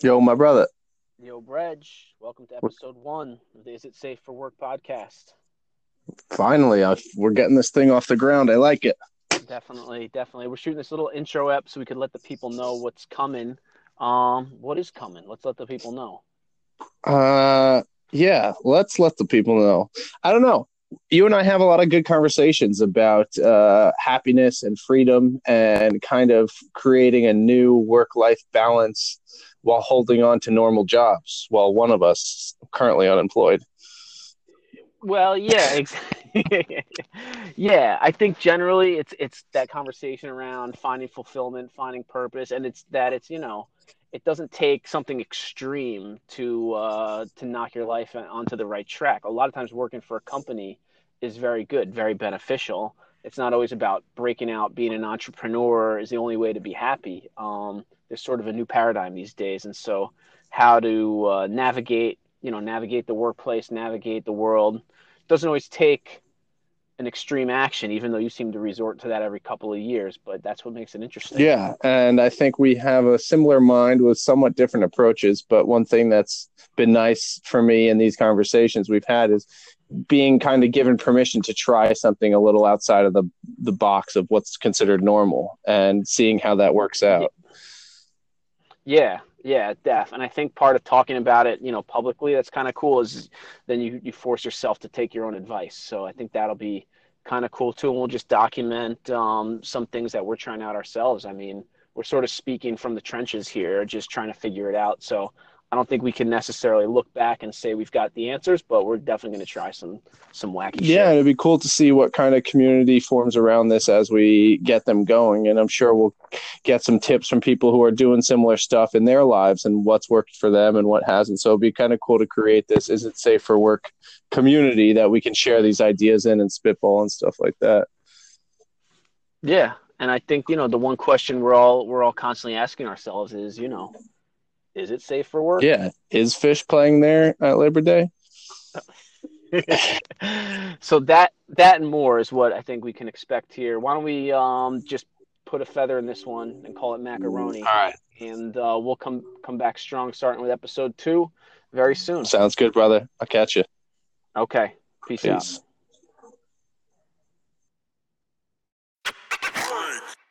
Yo, my brother. Yo, Brej, welcome to episode one of the Is It Safe for Work podcast. Finally, I, we're getting this thing off the ground. I like it. Definitely, definitely. We're shooting this little intro up so we could let the people know what's coming. Um, what is coming? Let's let the people know. Uh, yeah, let's let the people know. I don't know. You and I have a lot of good conversations about uh, happiness and freedom and kind of creating a new work life balance while holding on to normal jobs while one of us currently unemployed. Well, yeah, exactly. yeah, I think generally it's it's that conversation around finding fulfillment, finding purpose, and it's that it's you know it doesn't take something extreme to uh, to knock your life onto the right track. A lot of times, working for a company is very good, very beneficial. It's not always about breaking out, being an entrepreneur is the only way to be happy. Um, there's sort of a new paradigm these days, and so how to uh, navigate, you know, navigate the workplace, navigate the world, doesn't always take an extreme action, even though you seem to resort to that every couple of years. But that's what makes it interesting. Yeah, and I think we have a similar mind with somewhat different approaches. But one thing that's been nice for me in these conversations we've had is being kind of given permission to try something a little outside of the the box of what's considered normal and seeing how that works out. Yeah, yeah, def. And I think part of talking about it, you know, publicly, that's kind of cool. Is then you you force yourself to take your own advice. So I think that'll be kind of cool too. And we'll just document um, some things that we're trying out ourselves. I mean, we're sort of speaking from the trenches here, just trying to figure it out. So I don't think we can necessarily look back and say we've got the answers, but we're definitely going to try some some wacky. Yeah, shit. it'd be cool to see what kind of community forms around this as we get them going, and I'm sure we'll get some tips from people who are doing similar stuff in their lives and what's worked for them and what hasn't. So it'd be kind of cool to create this is it safe for work community that we can share these ideas in and spitball and stuff like that. Yeah, and I think you know the one question we're all we're all constantly asking ourselves is you know is it safe for work? Yeah. Is Phish playing there at Labor Day? so that that and more is what I think we can expect here. Why don't we um, just put a feather in this one and call it macaroni? All right. And uh, we'll come come back strong, starting with episode two very soon. Sounds good, brother. I'll catch you. Okay. Peace, Peace. out.